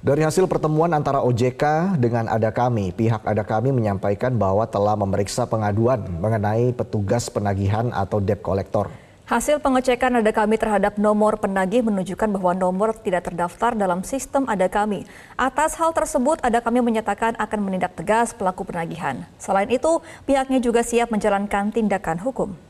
Dari hasil pertemuan antara OJK dengan Ada Kami, pihak Ada Kami menyampaikan bahwa telah memeriksa pengaduan mengenai petugas penagihan atau debt collector. Hasil pengecekan Ada Kami terhadap nomor penagih menunjukkan bahwa nomor tidak terdaftar dalam sistem Ada Kami. Atas hal tersebut, Ada Kami menyatakan akan menindak tegas pelaku penagihan. Selain itu, pihaknya juga siap menjalankan tindakan hukum.